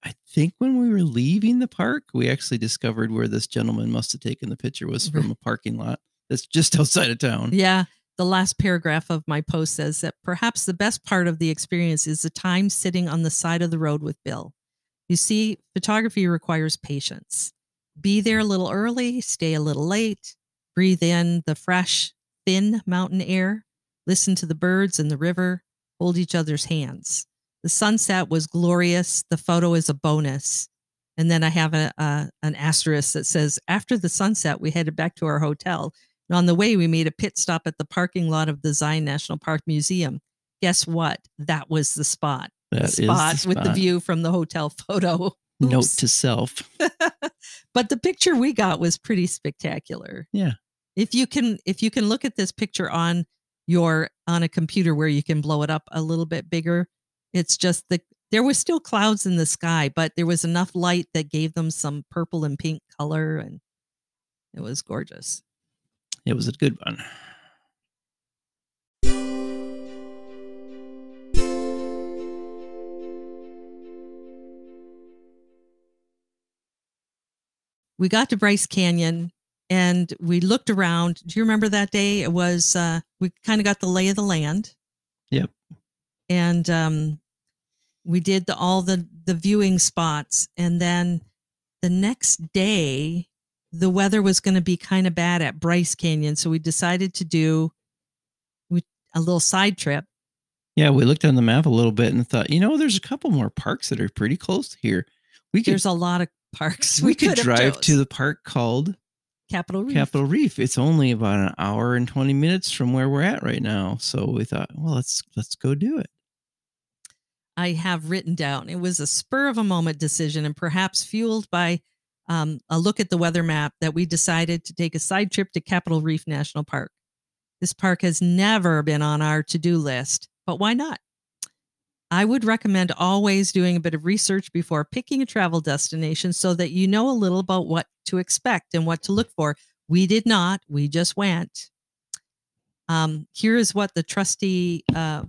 i think when we were leaving the park we actually discovered where this gentleman must have taken the picture was from a parking lot that's just outside of town Yeah. The last paragraph of my post says that perhaps the best part of the experience is the time sitting on the side of the road with Bill. You see, photography requires patience. Be there a little early, stay a little late, breathe in the fresh, thin mountain air, listen to the birds and the river, hold each other's hands. The sunset was glorious. The photo is a bonus. And then I have a, an asterisk that says, after the sunset, we headed back to our hotel. And on the way, we made a pit stop at the parking lot of the Zion National Park Museum. Guess what? That was the spot. That the is the spot with the view from the hotel photo. note to self but the picture we got was pretty spectacular. Yeah. If you can if you can look at this picture on your on a computer where you can blow it up a little bit bigger, it's just the there was still clouds in the sky, but there was enough light that gave them some purple and pink color and it was gorgeous. it was a good one we got to Bryce Canyon and we looked around. Do you remember that day? It was uh we kind of got the lay of the land. Yep. And um we did the, all the the viewing spots and then the next day the weather was going to be kind of bad at Bryce Canyon, so we decided to do a little side trip. yeah we looked on the map a little bit and thought you know there's a couple more parks that are pretty close here we could There's a lot of parks we, could have drive to the park called Capitol Reef. Capitol Reef. It's only about an hour and 20 minutes from where we're at right now. So we thought, well, let's let's go do it. I have written down. It was a spur of a moment decision and perhaps fueled by um, a look at the weather map that we decided to take a side trip to Capitol Reef National Park. This park has never been on our to do list, but why not? I would recommend always doing a bit of research before picking a travel destination so that you know a little about what to expect and what to look for. We did not, we just went. Um, here is what the trustee, uh,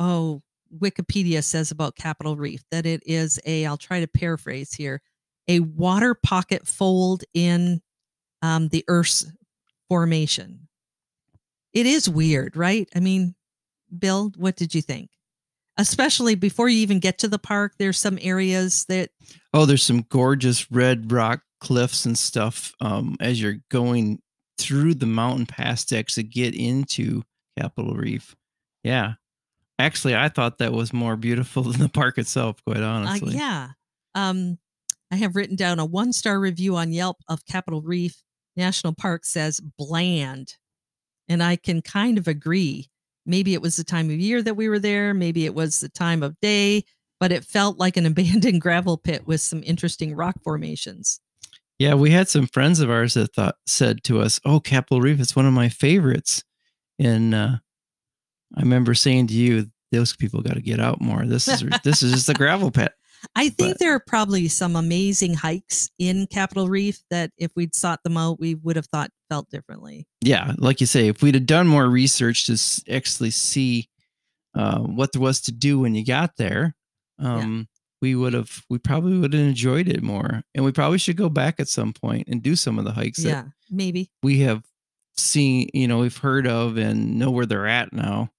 oh, Wikipedia says about Capitol Reef that it is a, I'll try to paraphrase here, a water pocket fold in um, the Earth's formation. It is weird, right? I mean, Bill, what did you think? Especially before you even get to the park, there's some areas that, Oh, there's some gorgeous red rock cliffs and stuff um, as you're going through the mountain pass to get into Capitol Reef. Yeah. Actually, I thought that was more beautiful than the park itself, quite uh, honestly. yeah. Um, I have written down a one star review on Yelp of Capitol Reef National Park says bland. And I can kind of agree. Maybe it was the time of year that we were there, maybe it was the time of day, but it felt like an abandoned gravel pit with some interesting rock formations. Yeah, we had some friends of ours that thought said to us, "Oh, Capitol Reef, it's one of my favorites." And uh, I remember saying to you, "Those people got to get out more. This is this is just a gravel pit." I think But- there are probably some amazing hikes in Capitol Reef that if we'd sought them out, we would have thought felt differently. Yeah, like you say, if we'd have done more research to actually see uh, what there was to do when you got there, um, we would have we probably would have enjoyed it more, and we probably should go back at some point and do some of the hikes that Yeah, maybe. we have seen, you know, we've heard of and know where they're at now.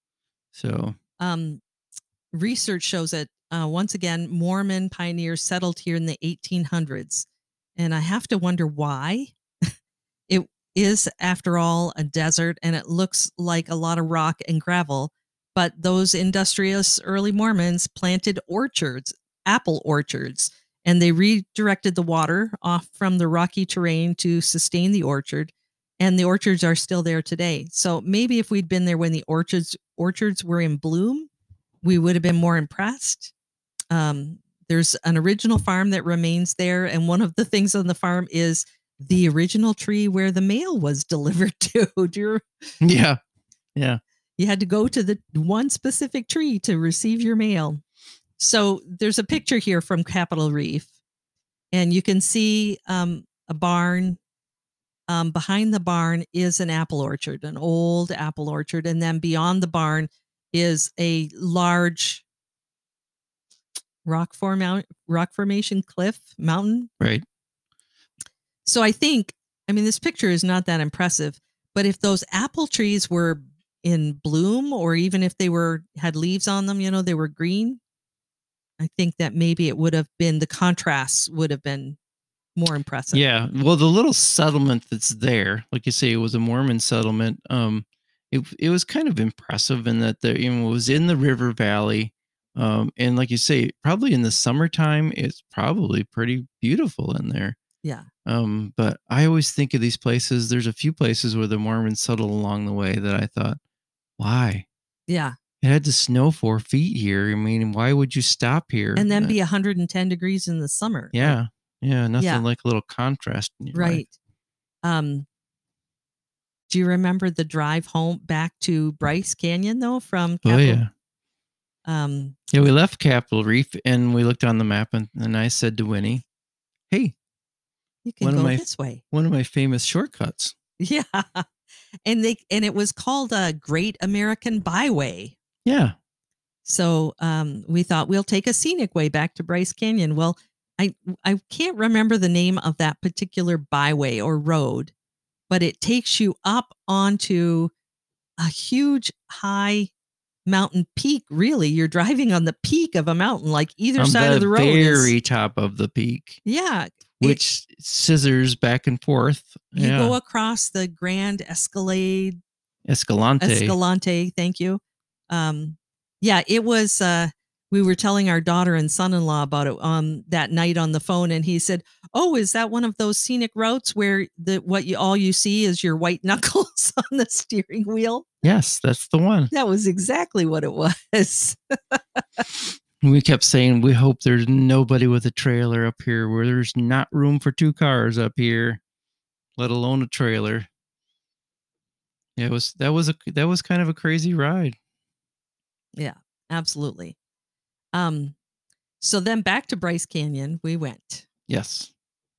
So Um, research shows that uh, once again, Mormon pioneers settled here in the 1800s. And I have to wonder why. it is, after all, a desert and it looks like a lot of rock and gravel. But those industrious early Mormons planted orchards, apple orchards, and they redirected the water off from the rocky terrain to sustain the orchard. And the orchards are still there today. So maybe if we'd been there when the orchards orchards were in bloom, we would have been more impressed. Um, there's an original farm that remains there, and one of the things on the farm is the original tree where the mail was delivered to. Do you, yeah, yeah. you had to go to the one specific tree to receive your mail. So there's a picture here from Capitol Reef, and you can see um, a barn. Um, behind the barn is an apple orchard, an old apple orchard, and then beyond the barn is a large rock form rock formation cliff mountain. Right. So I think, I mean, this picture is not that impressive, but if those apple trees were in bloom, or even if they were had leaves on them, you know, they were green. I think that maybe it would have been the contrasts would have been more impressive. Yeah. Well, the little settlement that's there, like you say, it was a Mormon settlement. Um, it it was kind of impressive in that the you know it was in the river valley. Um, and like you say, probably in the summertime, it's probably pretty beautiful in there. Yeah. Um, but I always think of these places. There's a few places where the Mormons settled along the way that I thought, why? Yeah. It had to snow four feet here. I mean, why would you stop here? And then be 110 degrees in the summer. yeah, yeah, nothing Yeah. like a little contrast. in your life. Right. Um, do you remember the drive home back to Bryce Canyon though from Oh yeah, Um, yeah. We left Capitol Reef and we looked on the map, and, and I said to Winnie, "Hey, you can One of go my- this way. one of my famous shortcuts." Yeah. And they and it was called a Great American Byway. Yeah, So um, we thought we'll take a scenic way back to Bryce Canyon. Well, I I can't remember the name of that particular byway or road, but it takes you up onto a huge high mountain peak. Really, you're driving on the peak of a mountain, like either on side the of the road. The very is, top of the peak, yeah, it- which scissors back and forth. you yeah, go across the Grand Escalade Escalante. Escalante, thank you. Um, yeah, it was. Uh, we were telling our daughter and son-in-law about it um that night on the phone, and he said, "Oh, is that one of those scenic routes where the what you all you see is your white knuckles on the steering wheel?" yes, that's the one. That was exactly what it was. We kept saying, we hope there's nobody with a trailer up here where there's not room for two cars up here, let alone a trailer. Yeah, it was that was a that was kind of a crazy ride. Yeah, absolutely. Um, so then back to Bryce Canyon we went. Yes.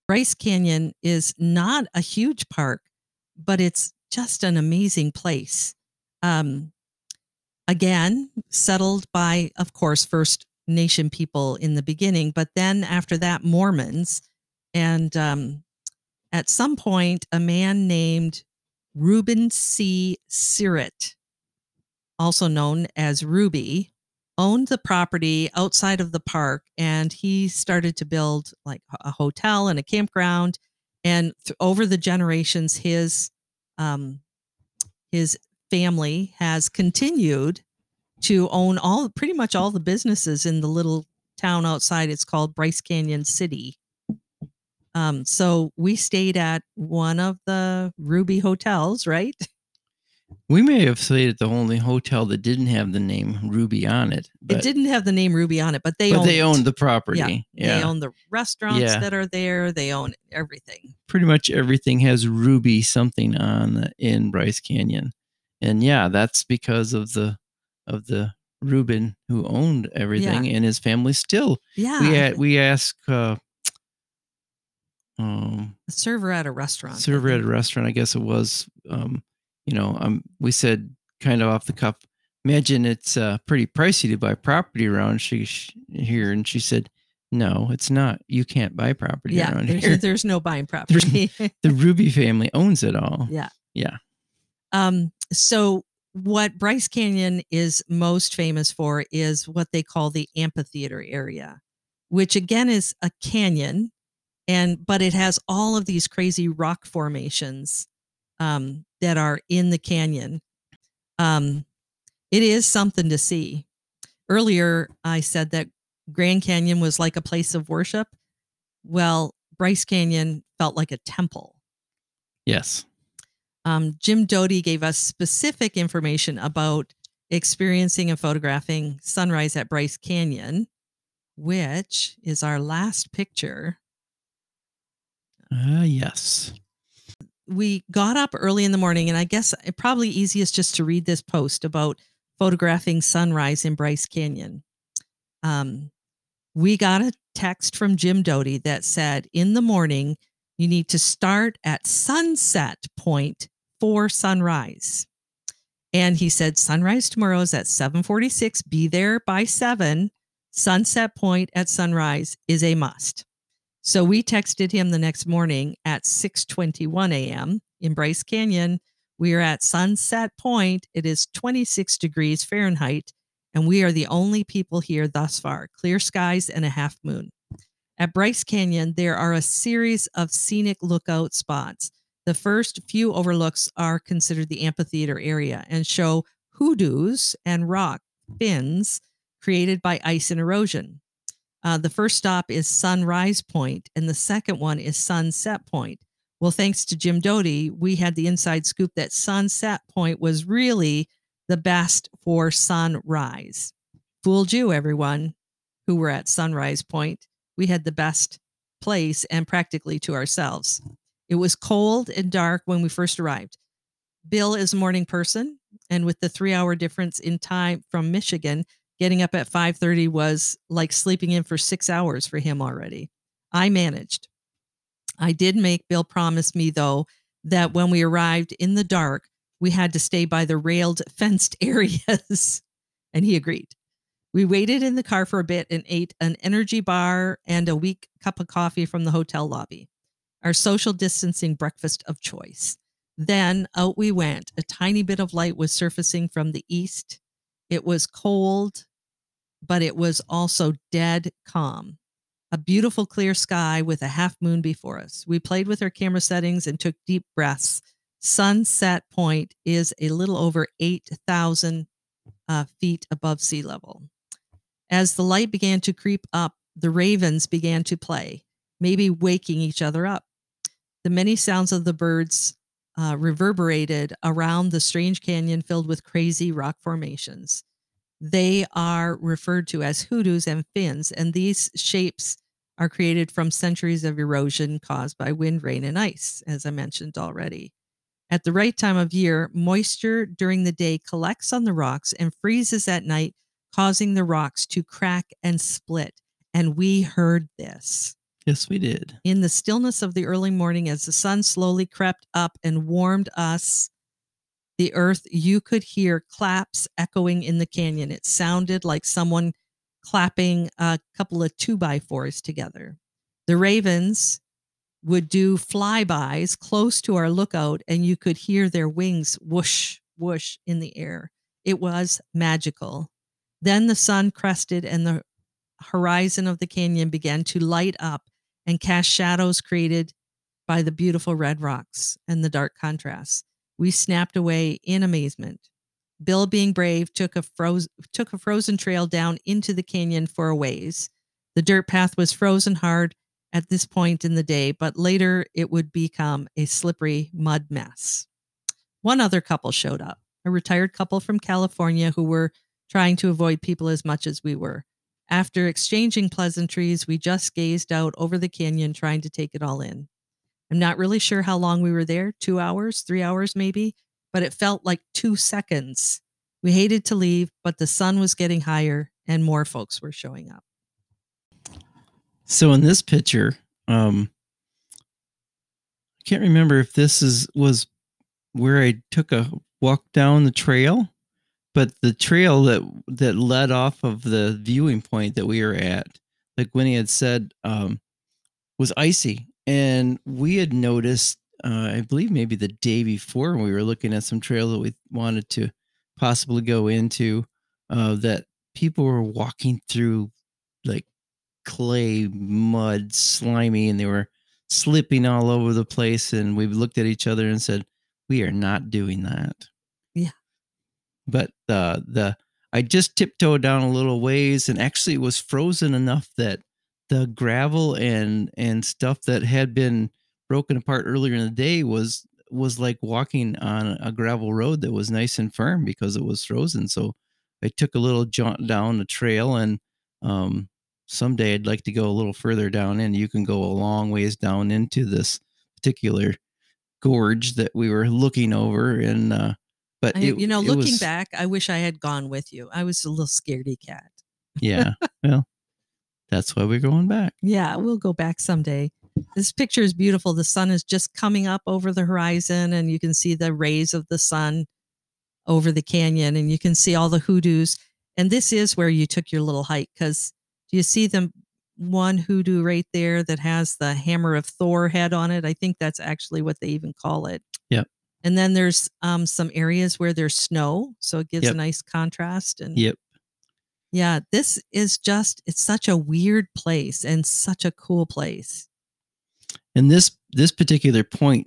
Bryce Canyon is not a huge park, but it's just an amazing place. Um, again, settled by, of course, First Nation people in the beginning, but then after that, Mormons. And um, at some point, a man named Reuben C. Syrett, also known as Ruby, owned the property outside of the park and he started to build like a hotel and a campground and th- over the generations his um his family has continued to own all pretty much all the businesses in the little town outside. It's called Bryce Canyon City. Um so we stayed at one of the Ruby hotels right We may have stayed at the only hotel that didn't have the name Ruby on it. But, it didn't have the name Ruby on it but they but owned they owned the property. Yeah, Yeah. They own the restaurants Yeah. that are there. They own everything. Pretty much everything has Ruby something on in Bryce Canyon. And yeah, that's because of the of the Ruben who owned everything and his family still Yeah. we had we asked uh um a server at a restaurant. Server at a restaurant i guess it was um you know um we said kind of off the cuff imagine it's uh pretty pricey to buy property around she, sh here and she said no it's not you can't buy property Yeah. around There's, here there's no buying property. the ruby family owns it all Yeah. yeah um. So what Bryce Canyon is most famous for is what they call the amphitheater area, which again is a canyon, and but it has all of these crazy rock formations um, that are in the canyon. Um, it is something to see. Earlier, I said that Grand Canyon was like a place of worship. Well, Bryce Canyon felt like a temple. Yes. Um, Jim Doty gave us specific information about experiencing and photographing sunrise at Bryce Canyon, which is our last picture. Ah, uh, yes. We got up early in the morning, and I guess it probably easiest just to read this post about photographing sunrise in Bryce Canyon. Um, we got a text from Jim Doty that said, In the morning, you need to start at sunset point for sunrise. And he said, Sunrise tomorrow is at 746. Be there by seven. Sunset point at sunrise is a must. So we texted him the next morning at 6:21 a.m. in Bryce Canyon. We are at Sunset Point. It is 26 degrees Fahrenheit, and we are the only people here thus far. Clear skies and a half moon. At Bryce Canyon, there are a series of scenic lookout spots. The first few overlooks are considered the amphitheater area and show hoodoos and rock fins created by ice and erosion. Uh, the first stop is Sunrise Point, and the second one is Sunset Point. Well, thanks to Jim Doty, we had the inside scoop that Sunset Point was really the best for sunrise. Fooled you, everyone who were at Sunrise Point. We had the best place and practically to ourselves. It was cold and dark when we first arrived. Bill is a morning person, and with the three hour difference in time from Michigan, getting up at 5.30 was like sleeping in for six hours for him already. I managed. I did make bill promise me though that when we arrived in the dark we had to stay by the railed fenced areas. And he agreed. We waited in the car for a bit and ate an energy bar and a weak cup of coffee from the hotel lobby. Our social distancing breakfast of choice. Then out we went. A tiny bit of light was surfacing from the east. It was cold but it was also dead calm. A beautiful clear sky with a half moon before us. We played with our camera settings and took deep breaths. Sunset Point is a little over 8,000 uh, feet above sea level. As the light began to creep up, the ravens began to play, maybe waking each other up. The many sounds of the birds uh, reverberated around the strange canyon filled with crazy rock formations. They are referred to as hoodoos and fins, and these shapes are created from centuries of erosion caused by wind, rain, and ice, as I mentioned already. At the right time of year, moisture during the day collects on the rocks and freezes at night, causing the rocks to crack and split. And we heard this. Yes, we did. In the stillness of the early morning, as the sun slowly crept up and warmed us the earth, you could hear claps echoing in the canyon. It sounded like someone clapping a couple of two by fours together. The ravens would do flybys close to our lookout, and you could hear their wings whoosh, whoosh in the air. It was magical. Then the sun crested, and the horizon of the canyon began to light up and cast shadows created by the beautiful red rocks and the dark contrasts. We snapped away in amazement. Bill, being brave, took a, froze, took a frozen trail down into the canyon for a ways. The dirt path was frozen hard at this point in the day, but later it would become a slippery mud mess. One other couple showed up, a retired couple from California who were trying to avoid people as much as we were. After exchanging pleasantries, we just gazed out over the canyon, trying to take it all in. I'm not really sure how long we were there two hours, three hours maybe, but it felt like two seconds. We hated to leave, but the sun was getting higher and more folks were showing up. So in this picture, um, I can't remember if this is was where I took a walk down the trail, but the trail that that led off of the viewing point that we were at, like Winnie had said, um, was icy and we had noticed, uh, I believe maybe the day before we were looking at some trail that we wanted to possibly go into uh, that people were walking through like clay, mud, slimy, and they were slipping all over the place. And we looked at each other and said, "We are not doing that." Yeah. But uh, the I just tiptoed down a little ways, and actually it was frozen enough that the gravel and and stuff that had been broken apart earlier in the day was was like walking on a gravel road that was nice and firm because it was frozen. So I took a little jaunt down the trail and um, someday I'd like to go a little further down and you can go a long ways down into this particular gorge that we were looking over and uh but I, it, you know, looking was- back, I wish I had gone with you. I was a little scaredy cat. yeah well that's why we're going back Yeah, we'll go back someday. This picture is beautiful. The sun is just coming up over the horizon, and you can see the rays of the sun over the canyon, and you can see all the hoodoos. And this is where you took your little hike because do you see the one hoodoo right there that has the hammer of Thor head on it? I think that's actually what they even call it. Yep. And then there's um, some areas where there's snow, so it gives Yep. a nice contrast. And yep yeah, this is just, it's such a weird place and such a cool place. and this this particular point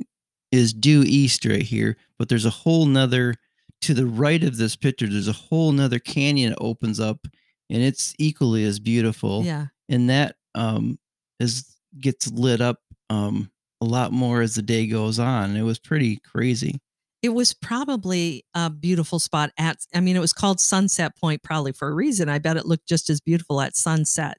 is due east right here but there's a whole nother to the right of this picture there's a whole nother canyon that opens up and it's equally as beautiful Yeah. and that um is gets lit up um a lot more as the day goes on it was pretty crazy It was probably a beautiful spot at, I mean, it was called Sunset Point probably for a reason. I bet it looked just as beautiful at sunset.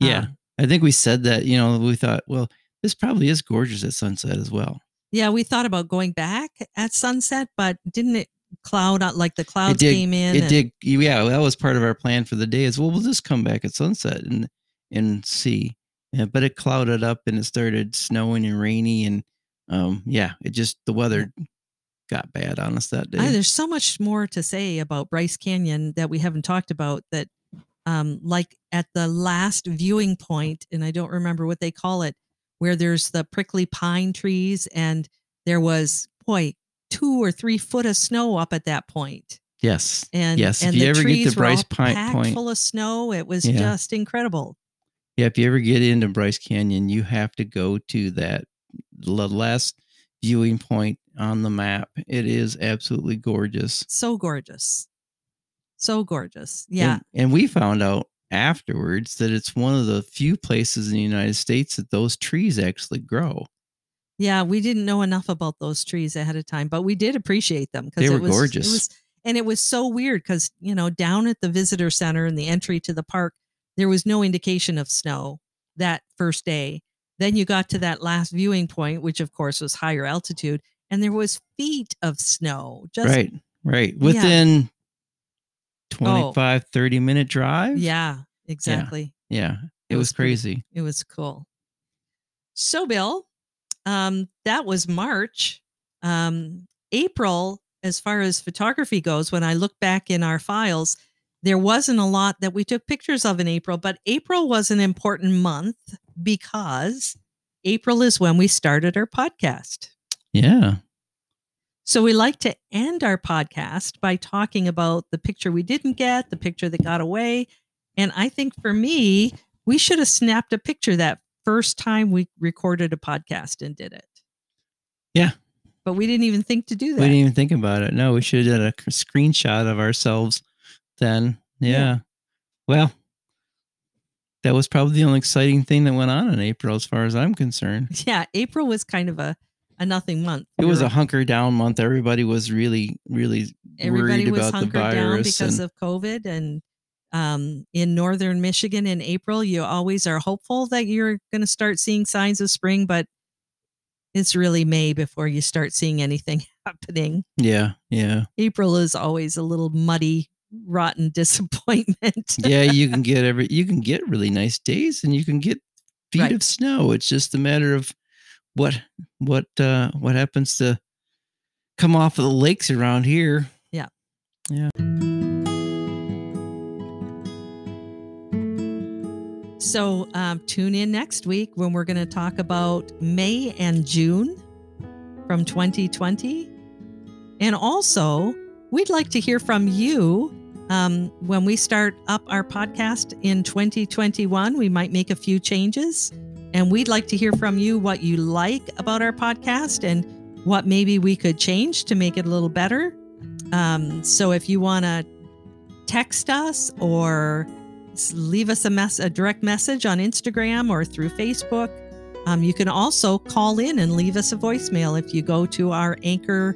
yeah Uh, i think we said that you know we thought well this probably is gorgeous at sunset as well yeah. We thought about going back at sunset, but didn't it cloud out like the clouds did- came in? it and- did yeah that was part of our plan for the day is well we'll just come back at sunset and and see yeah, but it clouded up and it started snowing and rainy and um yeah it just the weather got bad on us that day. Ah, there's so much more to say about Bryce Canyon that we haven't talked about that um like at the last viewing point and I don't remember what they call it where there's the prickly pine trees and there was boy 2 or 3 foot of snow up at that point. Yes. And Yes, if and you the ever get to trees were all Bryce Pine packed Point- full of snow. It was Yeah. just incredible. Yeah if you ever get into bryce canyon you have to go to that the last viewing point on the map it is absolutely gorgeous so gorgeous so gorgeous yeah And, and we found out afterwards that it's one of the few places in the United States that those trees actually grow. Yeah, we didn't know enough about those trees ahead of time, but we did appreciate them because They it were was, gorgeous. It was, and it was so weird because you know down at the visitor center and the entry to the park, there was no indication of snow that first day. Then you got to that last viewing point, which of course was higher altitude, and there was feet of snow. Just right, right. Within 25, 30 minute drive. yeah, exactly. Yeah. It, It was, was crazy. It was cool. So, Bill, um, that was March. Um, April, as far as photography goes, when I look back in our files, there wasn't a lot that we took pictures of in April, but April was an important month because April is when we started our podcast. Yeah. So we like to end our podcast by talking about the picture we didn't get, the picture that got away. And I think for me, we should have snapped a picture that first time we recorded a podcast and did it. Yeah. But we didn't even think to do that. We didn't even think about it. No, we should have done a screenshot of ourselves then. Yeah. Yeah. Well, that was probably the only exciting thing that went on in April, as far as I'm concerned. yeah, April was kind of a, a nothing month. It was a hunker down month. Everybody was really, really everybody worried was about the hunkered down virus. because and, of COVID. And um, in northern Michigan in April, you always are hopeful that you're going to start seeing signs of spring, but it's really May before you start seeing anything happening. yeah, yeah, April is always a little muddy, rotten disappointment. yeah. You can get every, you can get really nice days, and you can get feet Right. of snow. It's just a matter of what, what, uh, what happens to come off of the lakes around here. Yeah. yeah. So um, tune in next week when we're going to talk about May and June from 2020. And also, we'd like to hear from you. Um, when we start up our podcast in 2021, we might make a few changes. And we'd like to hear from you what you like about our podcast and what maybe we could change to make it a little better. Um, so if you want to text us or leave us a mess a direct message on Instagram or through Facebook. Um, you can also call in and leave us a voicemail if you go to our Anchor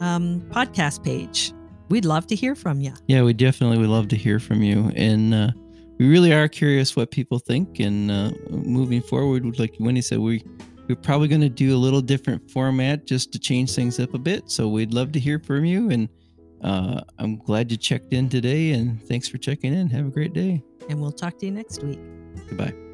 um, podcast page. We'd love to hear from you. Yeah, we definitely would love to hear from you. And uh, we really are curious what people think. And uh, moving forward, like Winnie said, we we're probably going to do a little different format just to change things up a bit. So we'd love to hear from you. And uh, I'm glad you checked in today. And thanks for checking in. Have a great day. And we'll talk to you next week. Goodbye.